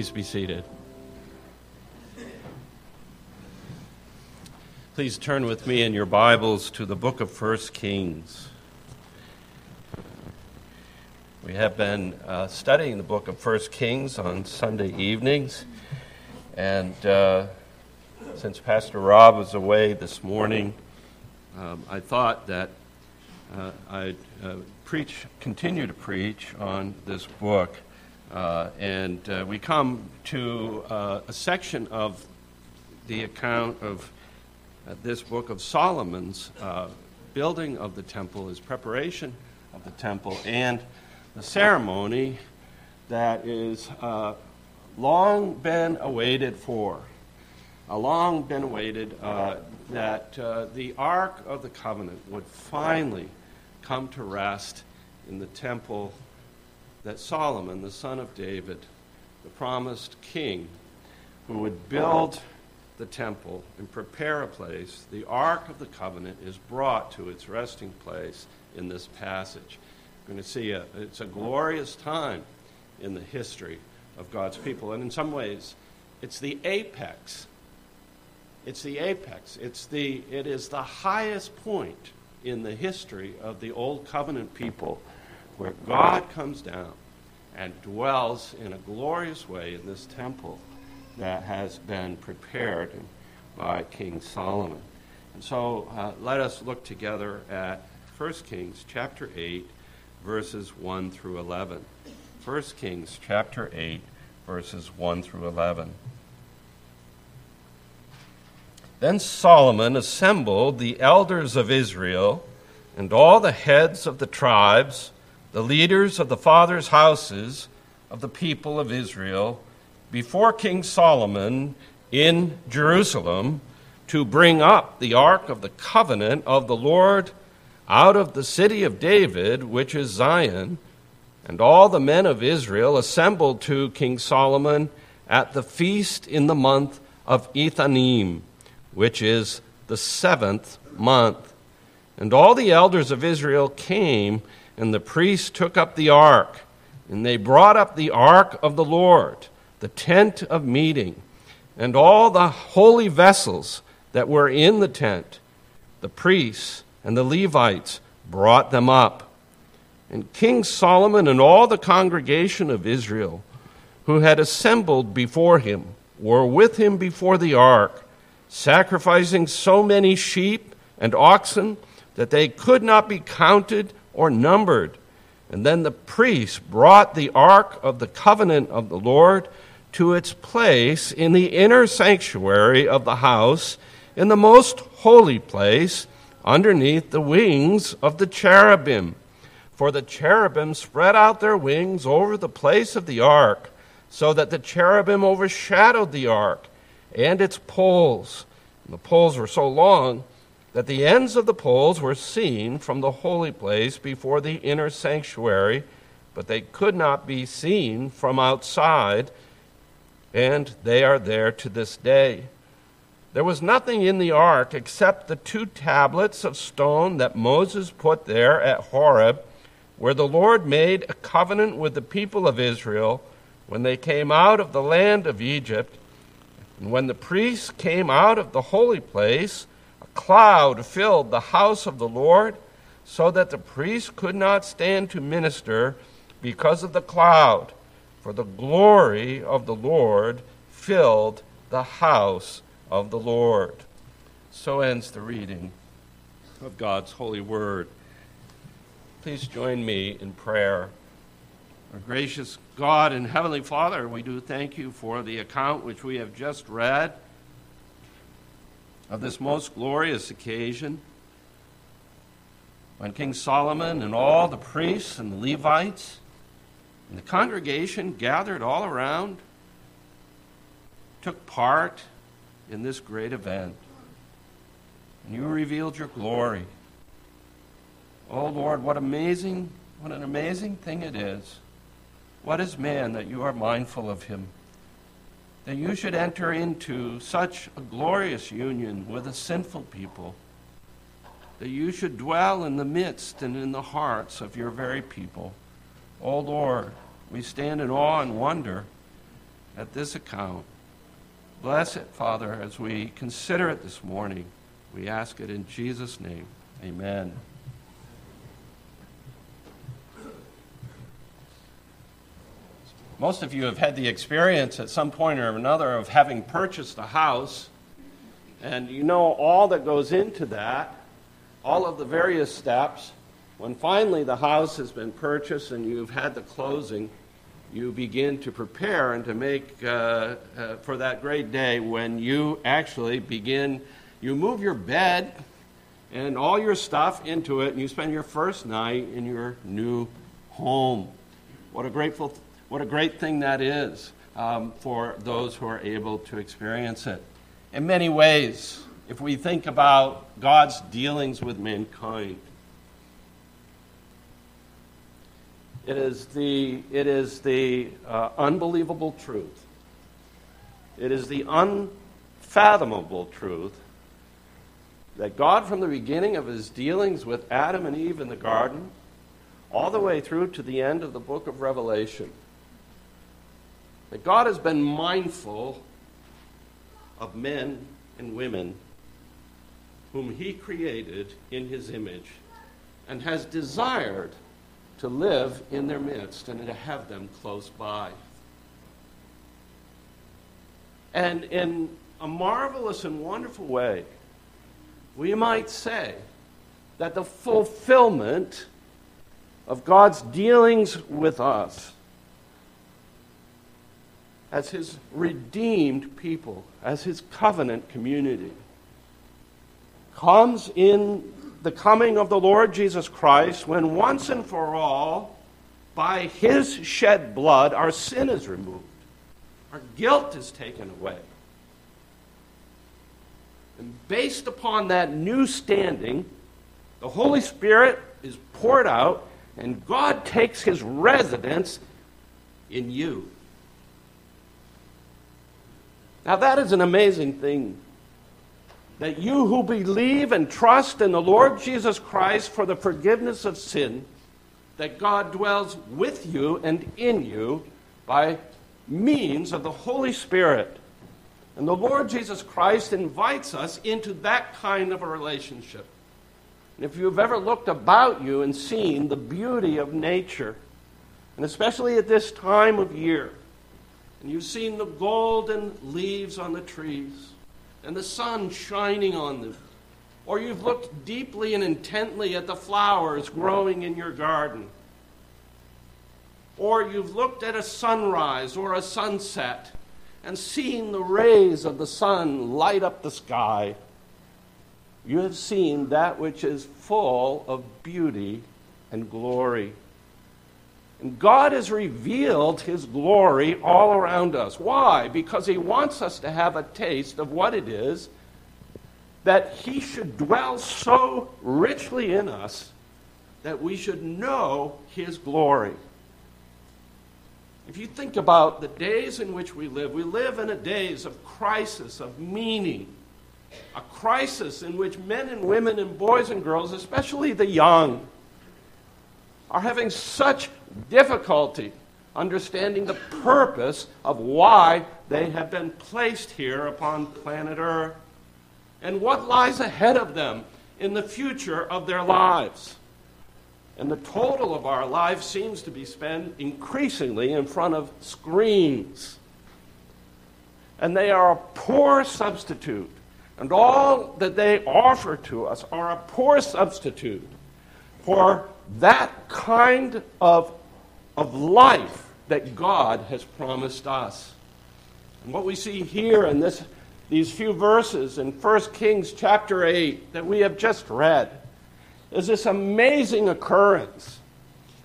Please be seated. Please turn with me in your Bibles to the book of 1 Kings. We have been uh, studying the book of 1 Kings on Sunday evenings, and uh, since Pastor Rob was away this morning, um, I thought that uh, I'd uh, preach, continue to preach on this book. Uh, and uh, we come to uh, a section of the account of this book of Solomon's building of the temple, his preparation of the temple, and the ceremony that is long been awaited for. A long been awaited uh, that uh, the Ark of the Covenant would finally come to rest in the temple that Solomon, the son of David, the promised king, who would build the temple and prepare a place, the Ark of the Covenant is brought to its resting place in this passage. We're going to see a, it's a glorious time in the history of God's people. And in some ways, it's the apex. It's the apex. It's the, it is the highest point in the history of the Old Covenant people where God comes down and dwells in a glorious way in this temple that has been prepared by King Solomon. And so uh, let us look together at 1 Kings chapter 8, verses 1 through 11. 1 Kings chapter 8, verses 1 through 11. Then Solomon assembled the elders of Israel and all the heads of the tribes the leaders of the fathers' houses of the people of Israel before King Solomon in Jerusalem to bring up the ark of the covenant of the Lord out of the city of David, which is Zion. And all the men of Israel assembled to King Solomon at the feast in the month of Ethanim, which is the seventh month. And all the elders of Israel came and the priests took up the ark, and they brought up the ark of the Lord, the tent of meeting, and all the holy vessels that were in the tent. The priests and the Levites brought them up. And King Solomon and all the congregation of Israel who had assembled before him were with him before the ark, sacrificing so many sheep and oxen that they could not be counted or numbered. And then the priests brought the ark of the covenant of the Lord to its place in the inner sanctuary of the house, in the most holy place, underneath the wings of the cherubim. For the cherubim spread out their wings over the place of the ark, so that the cherubim overshadowed the ark and its poles. And the poles were so long that the ends of the poles were seen from the holy place before the inner sanctuary, but they could not be seen from outside, and they are there to this day. There was nothing in the ark except the two tablets of stone that Moses put there at Horeb, where the Lord made a covenant with the people of Israel when they came out of the land of Egypt. And when the priests came out of the holy place, a cloud filled the house of the Lord, so that the priests could not stand to minister because of the cloud, for the glory of the Lord filled the house of the Lord. So ends the reading of God's holy word. Please join me in prayer. Our gracious God and Heavenly Father, we do thank you for the account which we have just read of this most glorious occasion when King Solomon and all the priests and the Levites and the congregation gathered all around took part in this great event. And you revealed your glory. Oh Lord, what amazing, what an amazing thing it is. What is man that you are mindful of him? that you should enter into such a glorious union with a sinful people, that you should dwell in the midst and in the hearts of your very people. Oh Lord, we stand in awe and wonder at this account. Bless it, Father, as we consider it this morning. We ask it in Jesus' name. Amen. Most of you have had the experience at some point or another of having purchased a house, and you know all that goes into that, all of the various steps. When finally the house has been purchased and you've had the closing, you begin to prepare and to make uh, uh, for that great day when you actually begin, you move your bed and all your stuff into it, and you spend your first night in your new home. What a grateful what a great thing that is um, for those who are able to experience it. In many ways, if we think about God's dealings with mankind, it is the, it is the uh, unbelievable truth. It is the unfathomable truth that God, from the beginning of his dealings with Adam and Eve in the garden, all the way through to the end of the book of Revelation, that God has been mindful of men and women whom He created in His image and has desired to live in their midst and to have them close by. And in a marvelous and wonderful way, we might say that the fulfillment of God's dealings with us as his redeemed people, as his covenant community, comes in the coming of the Lord Jesus Christ when once and for all, by his shed blood, our sin is removed, our guilt is taken away. And based upon that new standing, the Holy Spirit is poured out, and God takes his residence in you. Now, that is an amazing thing. That you who believe and trust in the Lord Jesus Christ for the forgiveness of sin, that God dwells with you and in you by means of the Holy Spirit. And the Lord Jesus Christ invites us into that kind of a relationship. And if you've ever looked about you and seen the beauty of nature, and especially at this time of year, and you've seen the golden leaves on the trees and the sun shining on them. Or you've looked deeply and intently at the flowers growing in your garden. Or you've looked at a sunrise or a sunset and seen the rays of the sun light up the sky. You have seen that which is full of beauty and glory. And God has revealed his glory all around us. Why? Because he wants us to have a taste of what it is that he should dwell so richly in us that we should know his glory. If you think about the days in which we live, we live in a days of crisis, of meaning, a crisis in which men and women and boys and girls, especially the young, are having such difficulty understanding the purpose of why they have been placed here upon planet Earth and what lies ahead of them in the future of their lives. And the total of our lives seems to be spent increasingly in front of screens. And they are a poor substitute. And all that they offer to us are a poor substitute for that kind of, of life that God has promised us. And what we see here in this, these few verses in 1 Kings chapter 8 that we have just read is this amazing occurrence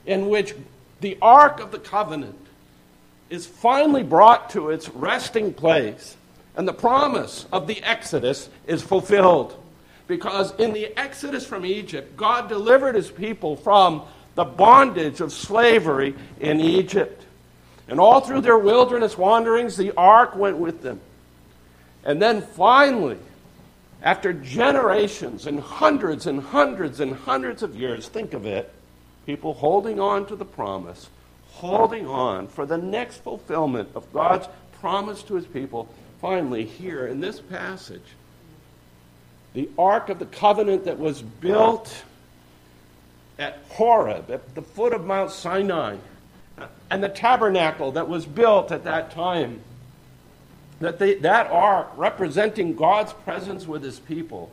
in which the Ark of the Covenant is finally brought to its resting place, and the promise of the Exodus is fulfilled. Because in the exodus from Egypt, God delivered his people from the bondage of slavery in Egypt. And all through their wilderness wanderings, the ark went with them. And then finally, after generations and hundreds and hundreds and hundreds of years, think of it, people holding on to the promise, holding on for the next fulfillment of God's promise to his people, finally, here in this passage, the Ark of the Covenant that was built at Horeb, at the foot of Mount Sinai, and the tabernacle that was built at that time, that they, that ark representing God's presence with his people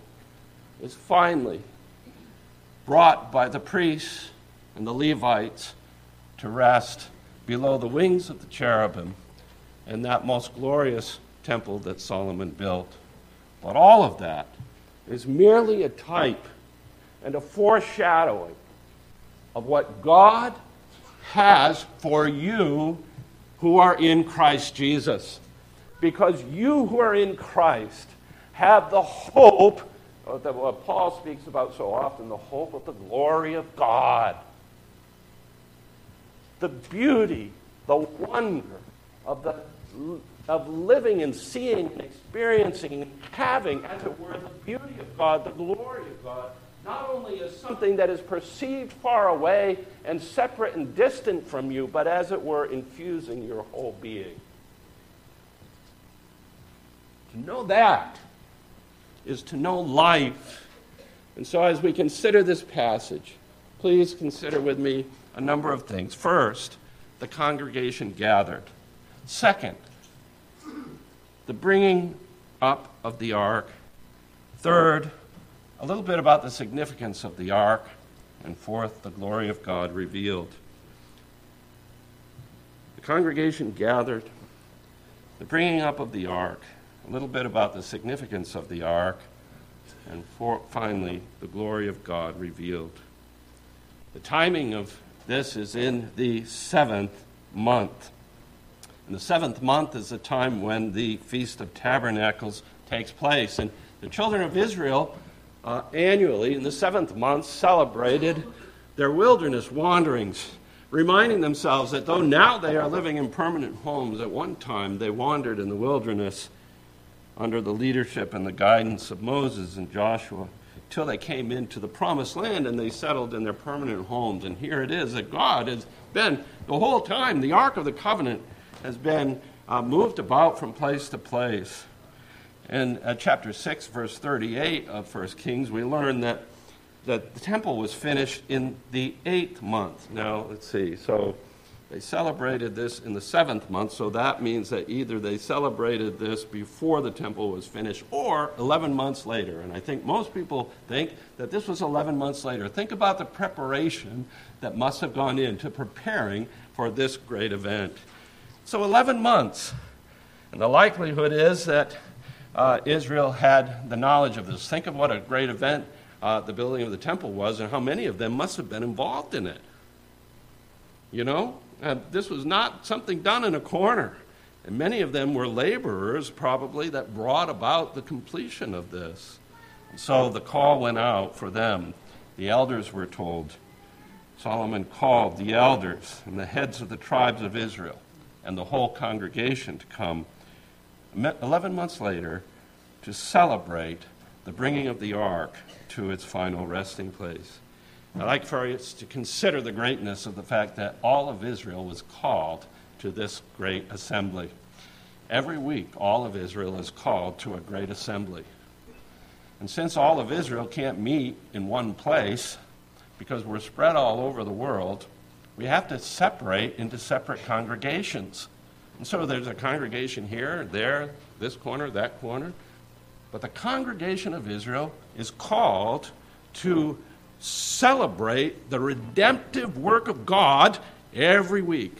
is finally brought by the priests and the Levites to rest below the wings of the cherubim in that most glorious temple that Solomon built. But all of that is merely a type and a foreshadowing of what God has for you who are in Christ Jesus. Because you who are in Christ have the hope oh, that what Paul speaks about so often the hope of the glory of God. The beauty, the wonder of, the, of living and seeing and experiencing and having, as it were, the beauty of God, the glory of God not only as something that is perceived far away and separate and distant from you, but as it were, infusing your whole being. To know that is to know life. And so, as we consider this passage, please consider with me a number of things. First, the congregation gathered. Second, the bringing up of the ark. Third, a little bit about the significance of the ark, and fourth, the glory of God revealed. The congregation gathered, the bringing up of the ark, a little bit about the significance of the ark, and for, finally, the glory of God revealed. The timing of this is in the seventh month. And the seventh month is the time when the Feast of Tabernacles takes place. And the children of Israel uh, annually in the seventh month celebrated their wilderness wanderings, reminding themselves that though now they are living in permanent homes, at one time they wandered in the wilderness under the leadership and the guidance of Moses and Joshua till they came into the promised land and they settled in their permanent homes. And here it is that God has been, the whole time, the Ark of the Covenant has been uh, moved about from place to place. In uh, chapter 6, verse 38 of 1 Kings, we learn that, that the temple was finished in the eighth month. Now, let's see. So they celebrated this in the seventh month, so that means that either they celebrated this before the temple was finished or 11 months later. And I think most people think that this was 11 months later. Think about the preparation that must have gone into preparing for this great event. So, 11 months. And the likelihood is that uh, Israel had the knowledge of this. Think of what a great event uh, the building of the temple was and how many of them must have been involved in it. You know, uh, this was not something done in a corner. And many of them were laborers, probably, that brought about the completion of this. so the call went out for them. The elders were told. Solomon called the elders and the heads of the tribes of Israel and the whole congregation to come 11 months later to celebrate the bringing of the ark to its final resting place. I'd like for us to consider the greatness of the fact that all of Israel was called to this great assembly. Every week, all of Israel is called to a great assembly. And since all of Israel can't meet in one place, because we're spread all over the world, we have to separate into separate congregations. And so there's a congregation here, there, this corner, that corner. But the congregation of Israel is called to celebrate the redemptive work of God every week.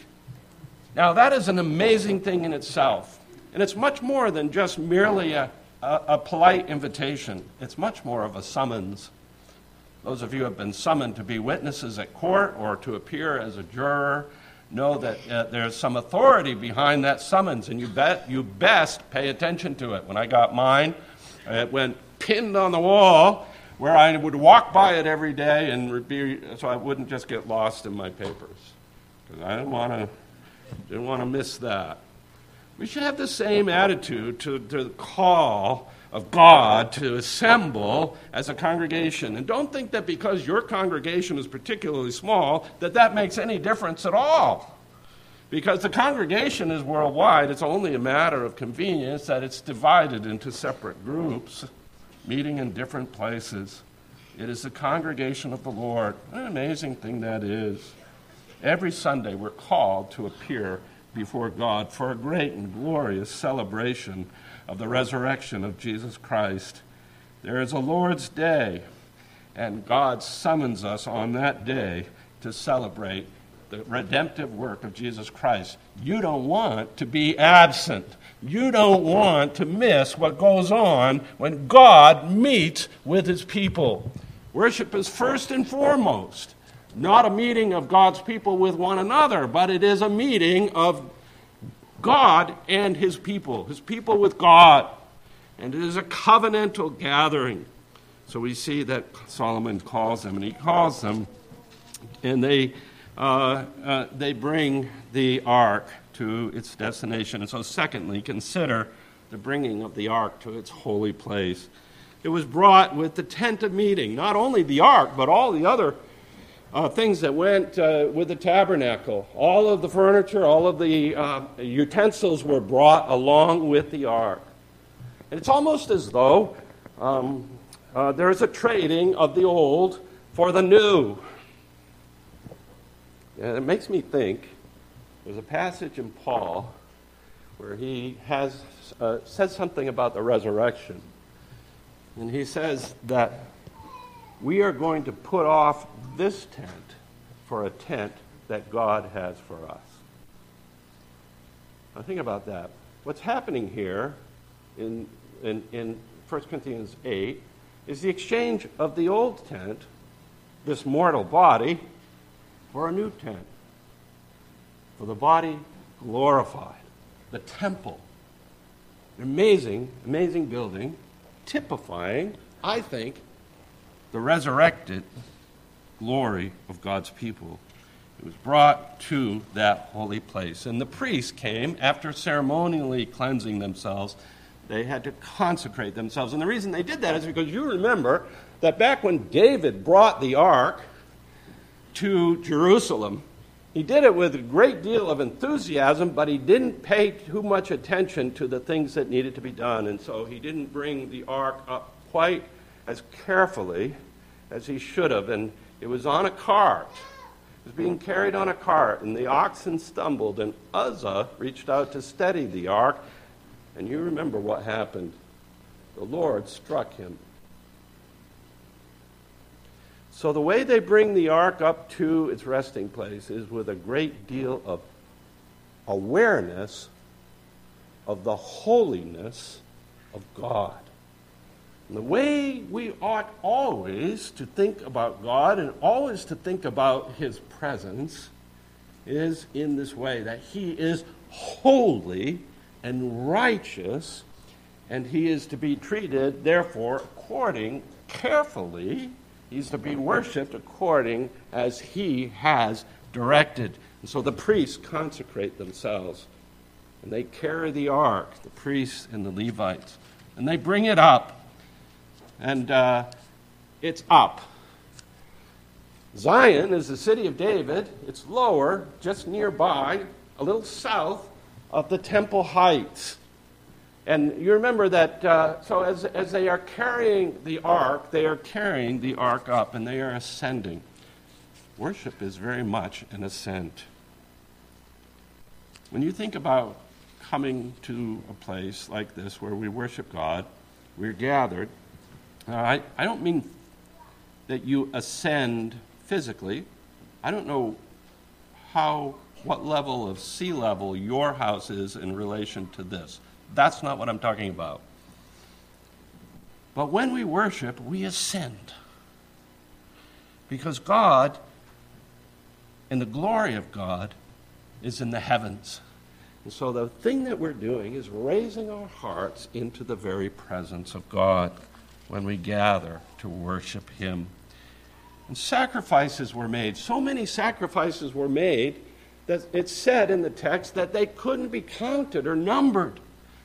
Now, that is an amazing thing in itself. And it's much more than just merely a, a, a, polite invitation, it's much more of a summons. Those of you who have been summoned to be witnesses at court or to appear as a juror know that uh, there's some authority behind that summons, and you, bet, you best pay attention to it. When I got mine, it went pinned on the wall where I would walk by it every day, and be, so I wouldn't just get lost in my papers. Because I didn't want to Didn't want to miss that. We should have the same attitude to, to the call of God to assemble as a congregation. And don't think that because your congregation is particularly small, that that makes any difference at all. Because the congregation is worldwide, it's only a matter of convenience that it's divided into separate groups, meeting in different places. It is the congregation of the Lord. What an amazing thing that is. Every Sunday, we're called to appear before God for a great and glorious celebration of the resurrection of Jesus Christ. There is a Lord's Day, and God summons us on that day to celebrate the redemptive work of Jesus Christ. You don't want to be absent. You don't want to miss what goes on when God meets with his people. Worship is first and foremost not a meeting of God's people with one another, but it is a meeting of God and his people, his people with God. And it is a covenantal gathering. So we see that Solomon calls them, and he calls them, and they, uh, uh, they bring the ark to its destination. And so, secondly, consider the bringing of the ark to its holy place. It was brought with the tent of meeting, not only the ark, but all the other uh, things that went uh, with the tabernacle. All of the furniture, all of the uh, utensils were brought along with the ark. And it's almost as though um, uh, there is a trading of the old for the new. And it makes me think there's a passage in Paul where he has uh, says something about the resurrection. And he says that we are going to put off this tent for a tent that God has for us. Now, think about that. What's happening here in, in, in 1 Corinthians 8 is the exchange of the old tent, this mortal body, for a new tent, for the body glorified, the temple. An amazing, amazing building, typifying, I think, the resurrected glory of God's people. It was brought to that holy place. And the priests came after ceremonially cleansing themselves. They had to consecrate themselves. And the reason they did that is because you remember that back when David brought the ark to Jerusalem, he did it with a great deal of enthusiasm, but he didn't pay too much attention to the things that needed to be done. And so he didn't bring the ark up quite as carefully as he should have. And it was on a cart. It was being carried on a cart, and the oxen stumbled, and Uzzah reached out to steady the ark. And you remember what happened. The Lord struck him. So, the way they bring the ark up to its resting place is with a great deal of awareness of the holiness of God. And the way we ought always to think about God and always to think about His presence is in this way that He is holy and righteous, and He is to be treated, therefore, according carefully. He's to be worshiped according as He has directed. And so the priests consecrate themselves, and they carry the ark, the priests and the Levites, and they bring it up and uh, it's up. Zion is the city of David. It's lower, just nearby, a little south of the Temple Heights. And you remember that, uh, so as, as they are carrying the ark, they are carrying the ark up and they are ascending. Worship is very much an ascent. When you think about coming to a place like this where we worship God, we're gathered, I, I don't mean that you ascend physically. I don't know how, what level of sea level your house is in relation to this. That's not what I'm talking about. But when we worship, we ascend. Because God and the glory of God is in the heavens. And so the thing that we're doing is raising our hearts into the very presence of God when we gather to worship Him. And sacrifices were made. So many sacrifices were made that it's said in the text that they couldn't be counted or numbered.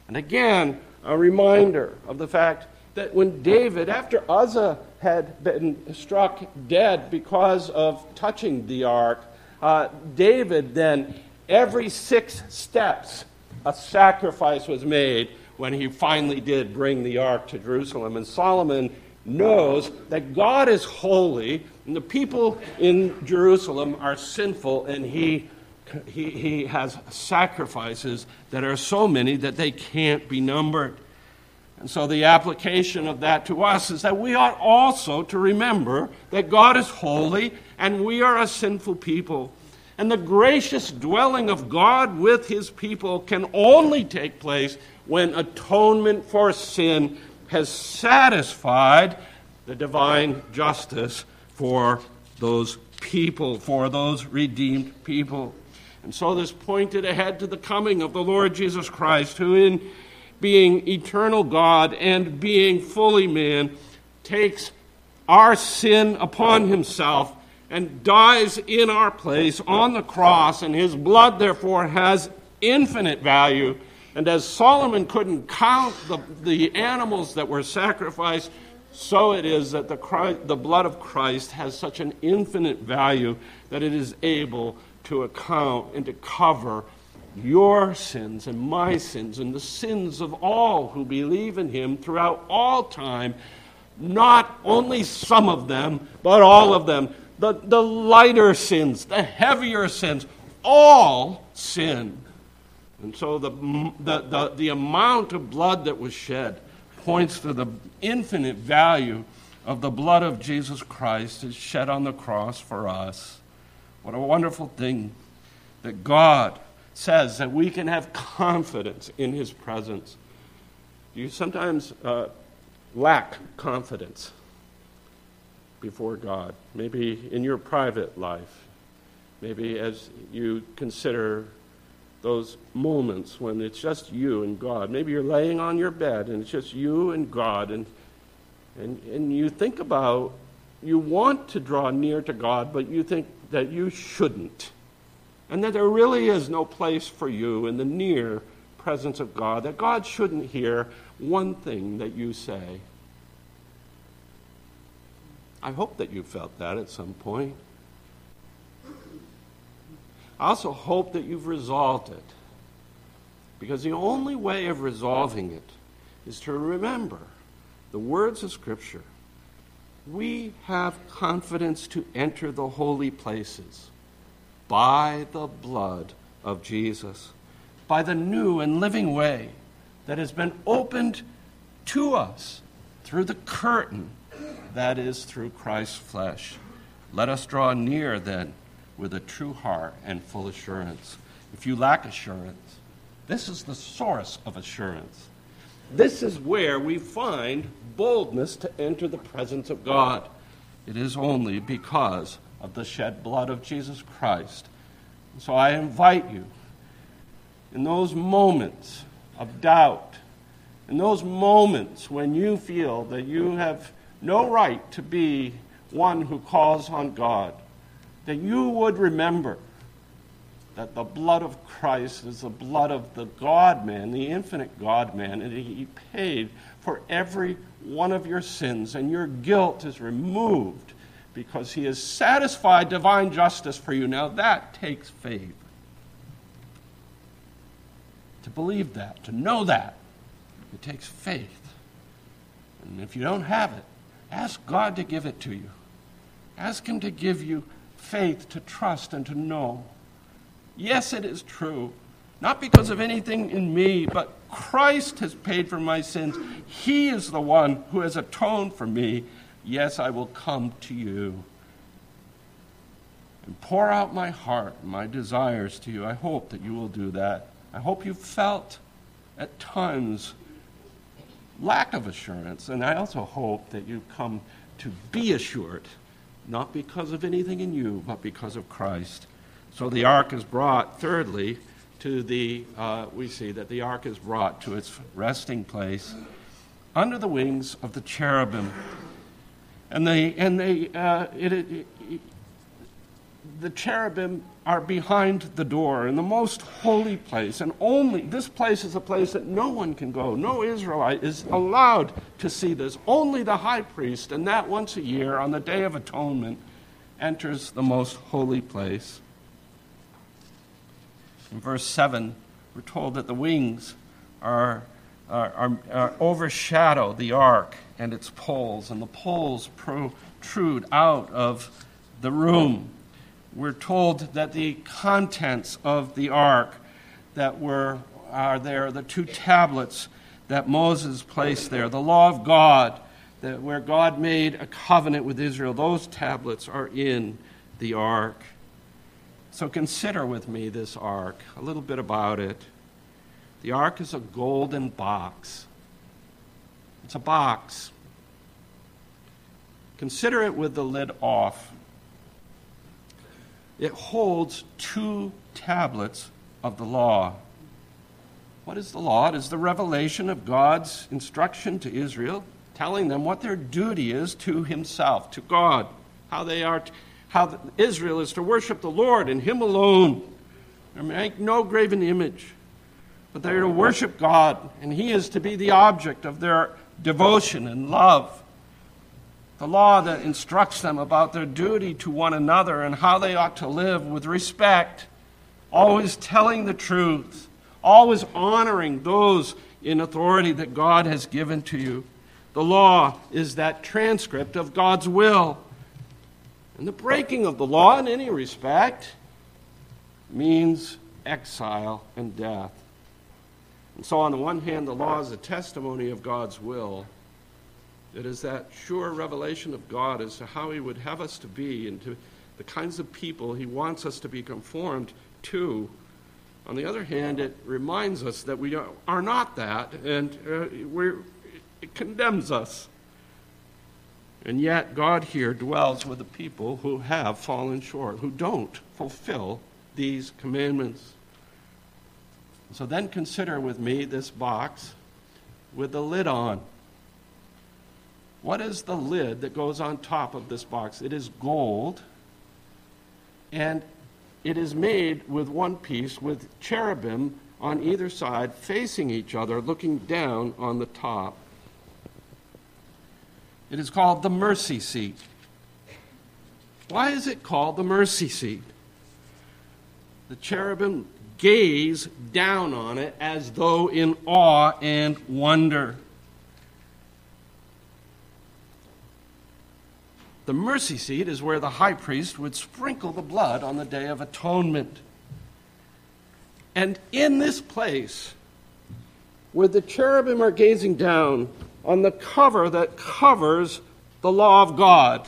And again, a reminder of the fact that when David, after Uzzah had been struck dead because of touching the ark, uh, David then, every six steps, a sacrifice was made when he finally did bring the ark to Jerusalem. And Solomon knows that God is holy and the people in Jerusalem are sinful, and he, he, he has sacrifices that are so many that they can't be numbered. And so the application of that to us is that we ought also to remember that God is holy and we are a sinful people. And the gracious dwelling of God with his people can only take place when atonement for sin has satisfied the divine justice for those people, for those redeemed people. And so this pointed ahead to the coming of the Lord Jesus Christ, who, in being eternal God and being fully man, takes our sin upon himself and dies in our place on the cross, and his blood, therefore, has infinite value. And as Solomon couldn't count the, the animals that were sacrificed, so it is that the, Christ, the blood of Christ has such an infinite value that it is able to account and to cover your sins and my sins and the sins of all who believe in him throughout all time, not only some of them, but all of them. The, the lighter sins, the heavier sins, all sin. And so the, the, the, the amount of blood that was shed points to the infinite value of the blood of Jesus Christ is shed on the cross for us. What a wonderful thing that God says that we can have confidence in his presence. Do you sometimes uh, lack confidence before God? Maybe in your private life, maybe as you consider those moments when it's just you and God. Maybe you're laying on your bed and it's just you and God, and, and, and you think about, you want to draw near to God, but you think that you shouldn't and that there really is no place for you in the near presence of God, that God shouldn't hear one thing that you say. I hope that you felt that at some point. I also hope that you've resolved it. Because the only way of resolving it is to remember the words of Scripture. We have confidence to enter the holy places by the blood of Jesus, by the new and living way that has been opened to us through the curtain that is through Christ's flesh. Let us draw near then with a true heart and full assurance. If you lack assurance, this is the source of assurance. This is where we find boldness to enter the presence of God. It is only because of the shed blood of Jesus Christ. So I invite you, in those moments of doubt, in those moments when you feel that you have no right to be one who calls on God, that you would remember that the blood of Christ is the blood of the God man, the infinite God man, and He paid for every one of your sins, and your guilt is removed because he has satisfied divine justice for you. Now that takes faith. To believe that, to know that, it takes faith. And if you don't have it, ask God to give it to you. Ask Him to give you faith to trust and to know. Yes, it is true. Not because of anything in me, but Christ has paid for my sins. He is the one who has atoned for me. Yes, I will come to you and pour out my heart, my desires to you. I hope that you will do that. I hope you felt at times lack of assurance, and I also hope that you come to be assured, not because of anything in you, but because of Christ. So the ark is brought, thirdly, to the, uh, we see that the ark is brought to its resting place under the wings of the cherubim. And they, and they, uh, it, it, the cherubim are behind the door in the most holy place, and only this place is a place that no one can go. No Israelite is allowed to see this. Only the high priest, and that once a year on the Day of Atonement, enters the most holy place. In verse 7, we're told that the wings are, are, are, are overshadow the ark and its poles, and the poles protrude out of the room. We're told that the contents of the ark that were are there, the two tablets that Moses placed there, the law of God, that where God made a covenant with Israel, those tablets are in the ark. So consider with me this ark, a little bit about it. The ark is a golden box. It's a box. Consider it with the lid off. It holds two tablets of the law. What is the law? It is the revelation of God's instruction to Israel, telling them what their duty is to Himself, to God, how they are, to, how Israel is to worship the Lord and Him alone, make no graven image, but they are to worship God, and He is to be the object of their devotion and love the law that instructs them about their duty to one another and how they ought to live with respect, always telling the truth, always honoring those in authority that God has given to you. The law is that transcript of God's will. And the breaking of the law in any respect means exile and death. And so, on the one hand, the law is a testimony of God's will. It is that sure revelation of God as to how He would have us to be and to the kinds of people He wants us to be conformed to. On the other hand, it reminds us that we are not that, and uh, it condemns us. And yet, God here dwells with the people who have fallen short, who don't fulfill these commandments. So then consider with me this box with the lid on. What is the lid that goes on top of this box? It is gold, and it is made with one piece with cherubim on either side facing each other, looking down on the top. It is called the mercy seat. Why is it called the mercy seat? The cherubim gaze down on it as though in awe and wonder. The mercy seat is where the high priest would sprinkle the blood on the Day of Atonement. And in this place, where the cherubim are gazing down on the cover that covers the law of God,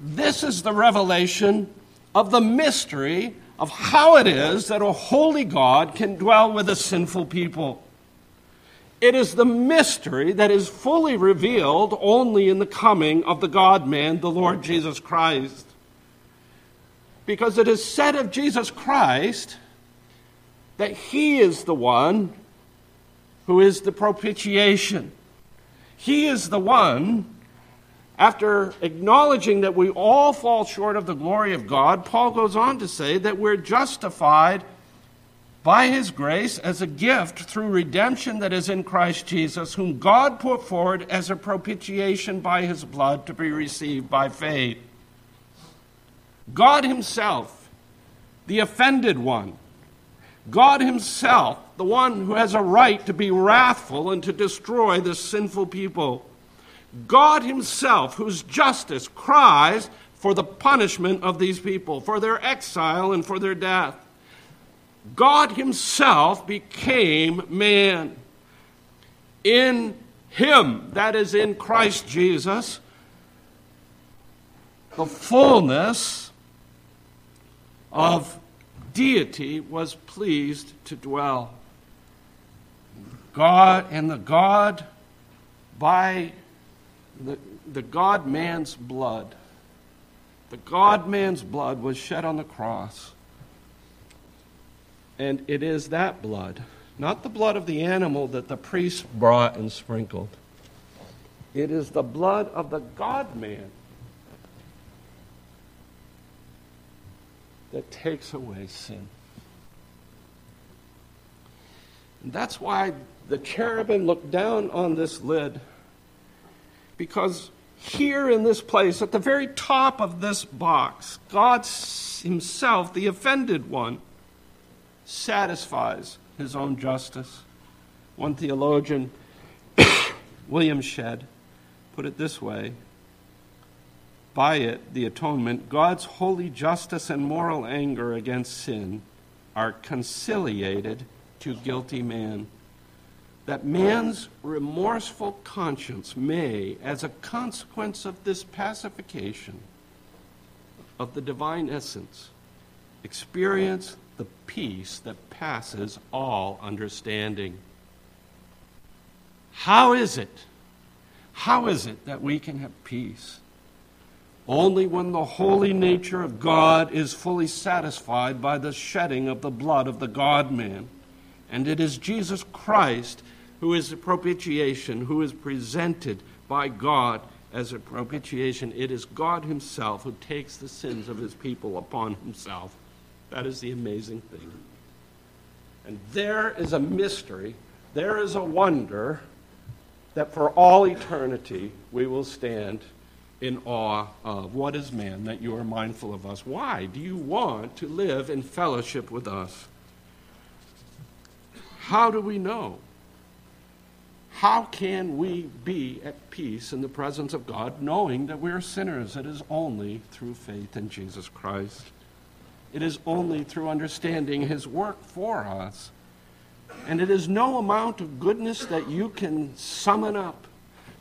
this is the revelation of the mystery of how it is that a holy God can dwell with a sinful people. It is the mystery that is fully revealed only in the coming of the God man, the Lord Jesus Christ. Because it is said of Jesus Christ that he is the one who is the propitiation. He is the one, after acknowledging that we all fall short of the glory of God, Paul goes on to say that we're justified by his grace as a gift through redemption that is in Christ Jesus, whom God put forward as a propitiation by his blood to be received by faith. God himself, the offended one, God himself, the one who has a right to be wrathful and to destroy the sinful people. God himself, whose justice cries for the punishment of these people, for their exile and for their death. God Himself became man. In Him, that is in Christ Jesus, the fullness of deity was pleased to dwell. God and the God by the, the God man's blood. The God man's blood was shed on the cross and it is that blood, not the blood of the animal that the priest brought and sprinkled. It is the blood of the God man that takes away sin. And that's why the cherubim looked down on this lid, because here in this place, at the very top of this box, God Himself, the offended one, satisfies His own justice. One theologian, William Shedd, put it this way by it, the atonement, God's holy justice and moral anger against sin are conciliated to guilty man. That man's remorseful conscience may, as a consequence of this pacification of the divine essence, experience the peace that passes all understanding. How is it? How is it that we can have peace? Only when the holy nature of God is fully satisfied by the shedding of the blood of the God man. And it is Jesus Christ who is the propitiation, who is presented by God as a propitiation. It is God Himself who takes the sins of His people upon Himself. That is the amazing thing. And there is a mystery, there is a wonder that for all eternity we will stand in awe of. What is man that you are mindful of us? Why do you want to live in fellowship with us? How do we know? How can we be at peace in the presence of God knowing that we're sinners? It is only through faith in Jesus Christ. It is only through understanding His work for us. And it is no amount of goodness that you can summon up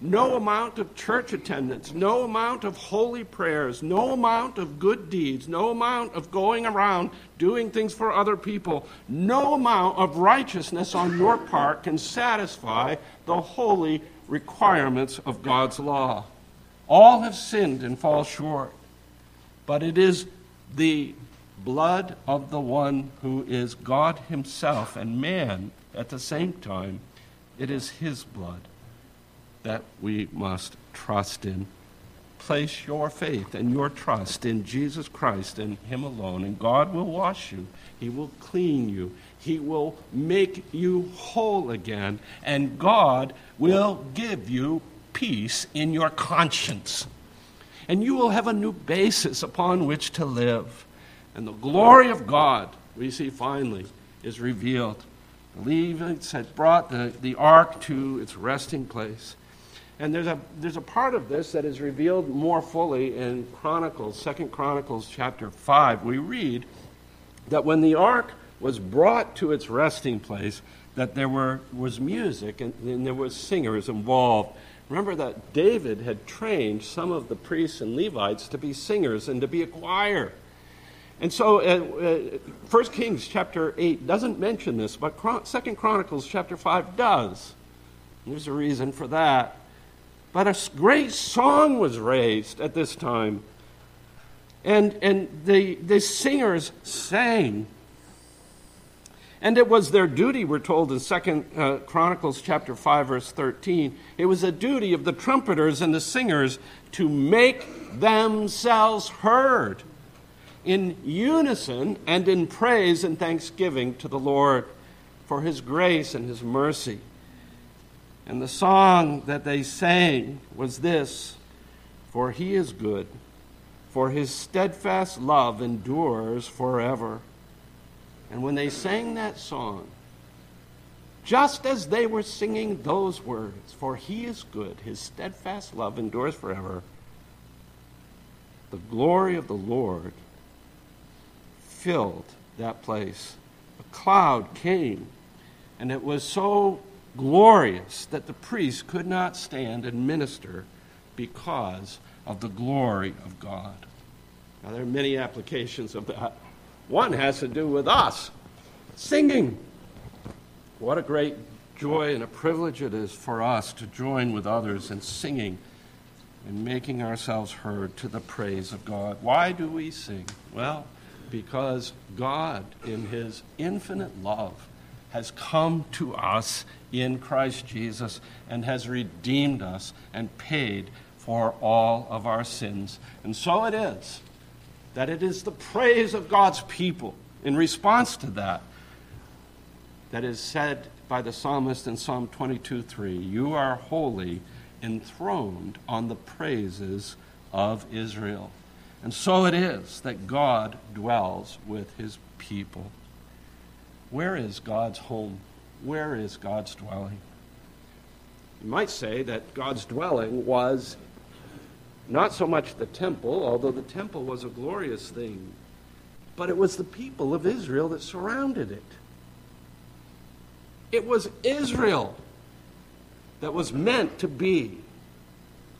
no amount of church attendance, no amount of holy prayers, no amount of good deeds, no amount of going around doing things for other people, no amount of righteousness on your part can satisfy the holy requirements of God's law. All have sinned and fall short. But it is the blood of the one who is God Himself and man at the same time. It is His blood that we must trust in. Place your faith and your trust in Jesus Christ and Him alone, and God will wash you. He will clean you. He will make you whole again, and God will give you peace in your conscience. And you will have a new basis upon which to live. And the glory of God, we see finally, is revealed. The Levites had brought the, the ark to its resting place. And there's a, there's a part of this that is revealed more fully in Chronicles, Second Chronicles chapter 5. We read that when the ark was brought to its resting place, that there were, was music and, and there was singers involved. Remember that David had trained some of the priests and Levites to be singers and to be a choir. And so, uh, uh, 1 Kings chapter 8 doesn't mention this, but Chron- 2 Chronicles chapter 5 does. There's a reason for that. But a great song was raised at this time. And, and the, the singers sang. And it was their duty, we're told in Second uh, Chronicles chapter 5, verse 13. It was a duty of the trumpeters and the singers to make themselves heard in unison and in praise and thanksgiving to the Lord for his grace and his mercy. And the song that they sang was this For he is good, for his steadfast love endures forever. And when they sang that song, just as they were singing those words, For he is good, his steadfast love endures forever, the glory of the Lord filled that place. A cloud came, and it was so glorious that the priest could not stand and minister because of the glory of God. Now, there are many applications of that. One has to do with us singing. What a great joy and a privilege it is for us to join with others in singing and making ourselves heard to the praise of God. Why do we sing? Well, because God, in His infinite love, has come to us in Christ Jesus and has redeemed us and paid for all of our sins. And so it is that it is the praise of God's people in response to that that is said by the psalmist in Psalm 22 3 You are holy, enthroned on the praises of Israel. And so it is that God dwells with his people. Where is God's home? Where is God's dwelling? You might say that God's dwelling was not so much the temple, although the temple was a glorious thing, but it was the people of Israel that surrounded it. It was Israel that was meant to be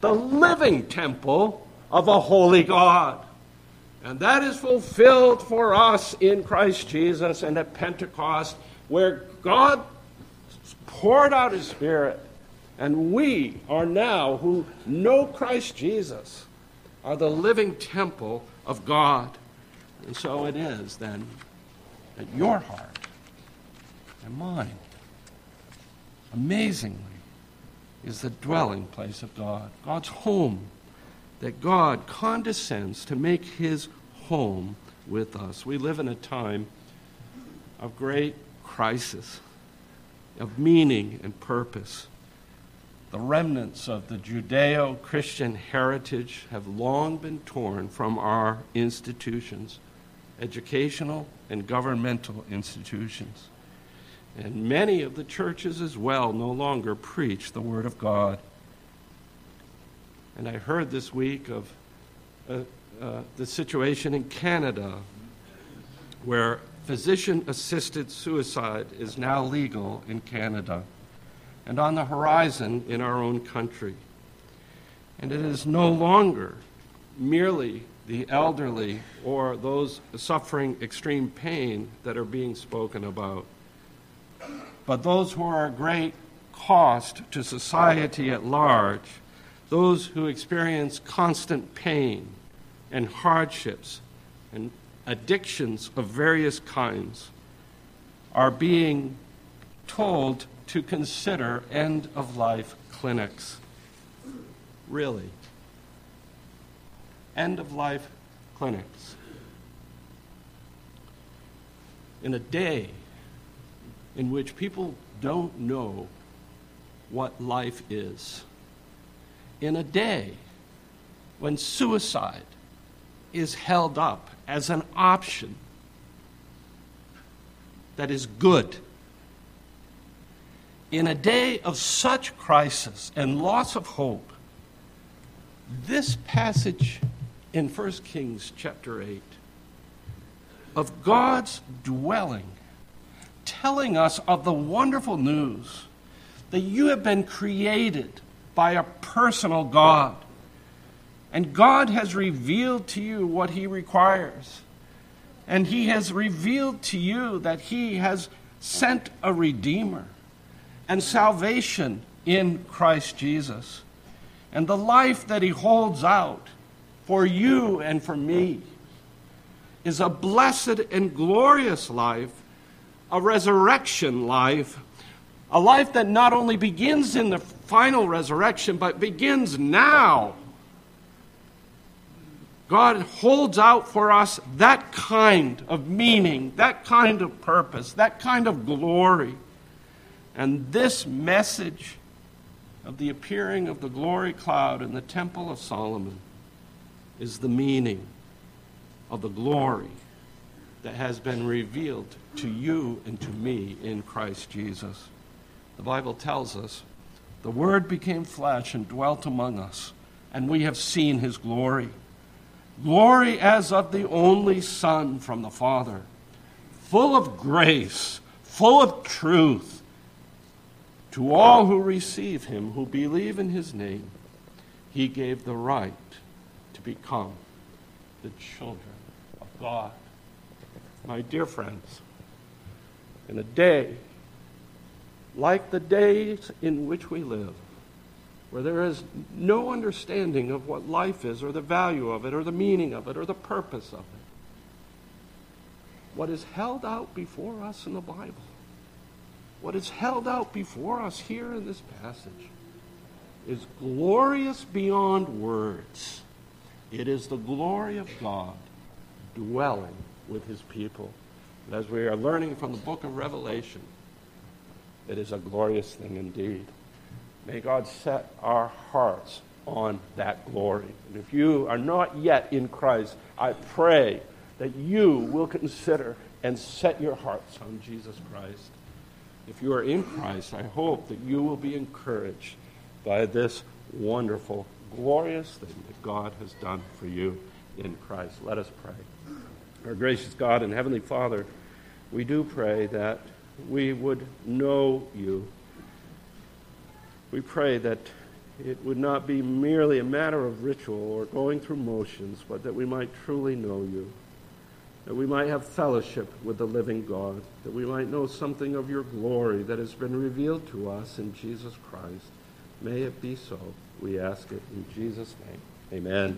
the living temple of a holy God. And that is fulfilled for us in Christ Jesus and at Pentecost, where God poured out his Spirit. And we are now, who know Christ Jesus, are the living temple of God. And so it is then that your heart and mine, amazingly, is the dwelling place of God, God's home that God condescends to make his home with us. We live in a time of great crisis, of meaning and purpose. The remnants of the Judeo Christian heritage have long been torn from our institutions, educational and governmental institutions. And many of the churches as well no longer preach the Word of God. And I heard this week of uh, uh, the situation in Canada where physician assisted suicide is now legal in Canada and on the horizon in our own country. And it is no longer merely the elderly or those suffering extreme pain that are being spoken about, but those who are a great cost to society at large those who experience constant pain and hardships and addictions of various kinds are being told to consider end of life clinics. Really. End of life clinics. In a day in which people don't know what life is in a day when suicide is held up as an option that is good. In a day of such crisis and loss of hope, this passage in 1 Kings chapter 8 of God's dwelling, telling us of the wonderful news that you have been created by a personal God. And God has revealed to you what He requires. And He has revealed to you that He has sent a Redeemer and salvation in Christ Jesus. And the life that He holds out for you and for me is a blessed and glorious life, a resurrection life a life that not only begins in the final resurrection, but begins now. God holds out for us that kind of meaning, that kind of purpose, that kind of glory. And this message of the appearing of the glory cloud in the Temple of Solomon is the meaning of the glory that has been revealed to you and to me in Christ Jesus. The Bible tells us the Word became flesh and dwelt among us, and we have seen his glory. Glory as of the only Son from the Father, full of grace, full of truth. To all who receive him, who believe in his name, he gave the right to become the children of God. My dear friends, in a day like the days in which we live, where there is no understanding of what life is, or the value of it, or the meaning of it, or the purpose of it. What is held out before us in the Bible, what is held out before us here in this passage, is glorious beyond words. It is the glory of God dwelling with his people. And as we are learning from the book of Revelation, it is a glorious thing indeed. May God set our hearts on that glory. And if you are not yet in Christ, I pray that you will consider and set your hearts on Jesus Christ. If you are in Christ, I hope that you will be encouraged by this wonderful, glorious thing that God has done for you in Christ. Let us pray. Our gracious God and Heavenly Father, we do pray that we would know you. We pray that it would not be merely a matter of ritual or going through motions, but that we might truly know you, that we might have fellowship with the living God, that we might know something of your glory that has been revealed to us in Jesus Christ. May it be so. We ask it in Jesus' name. Amen.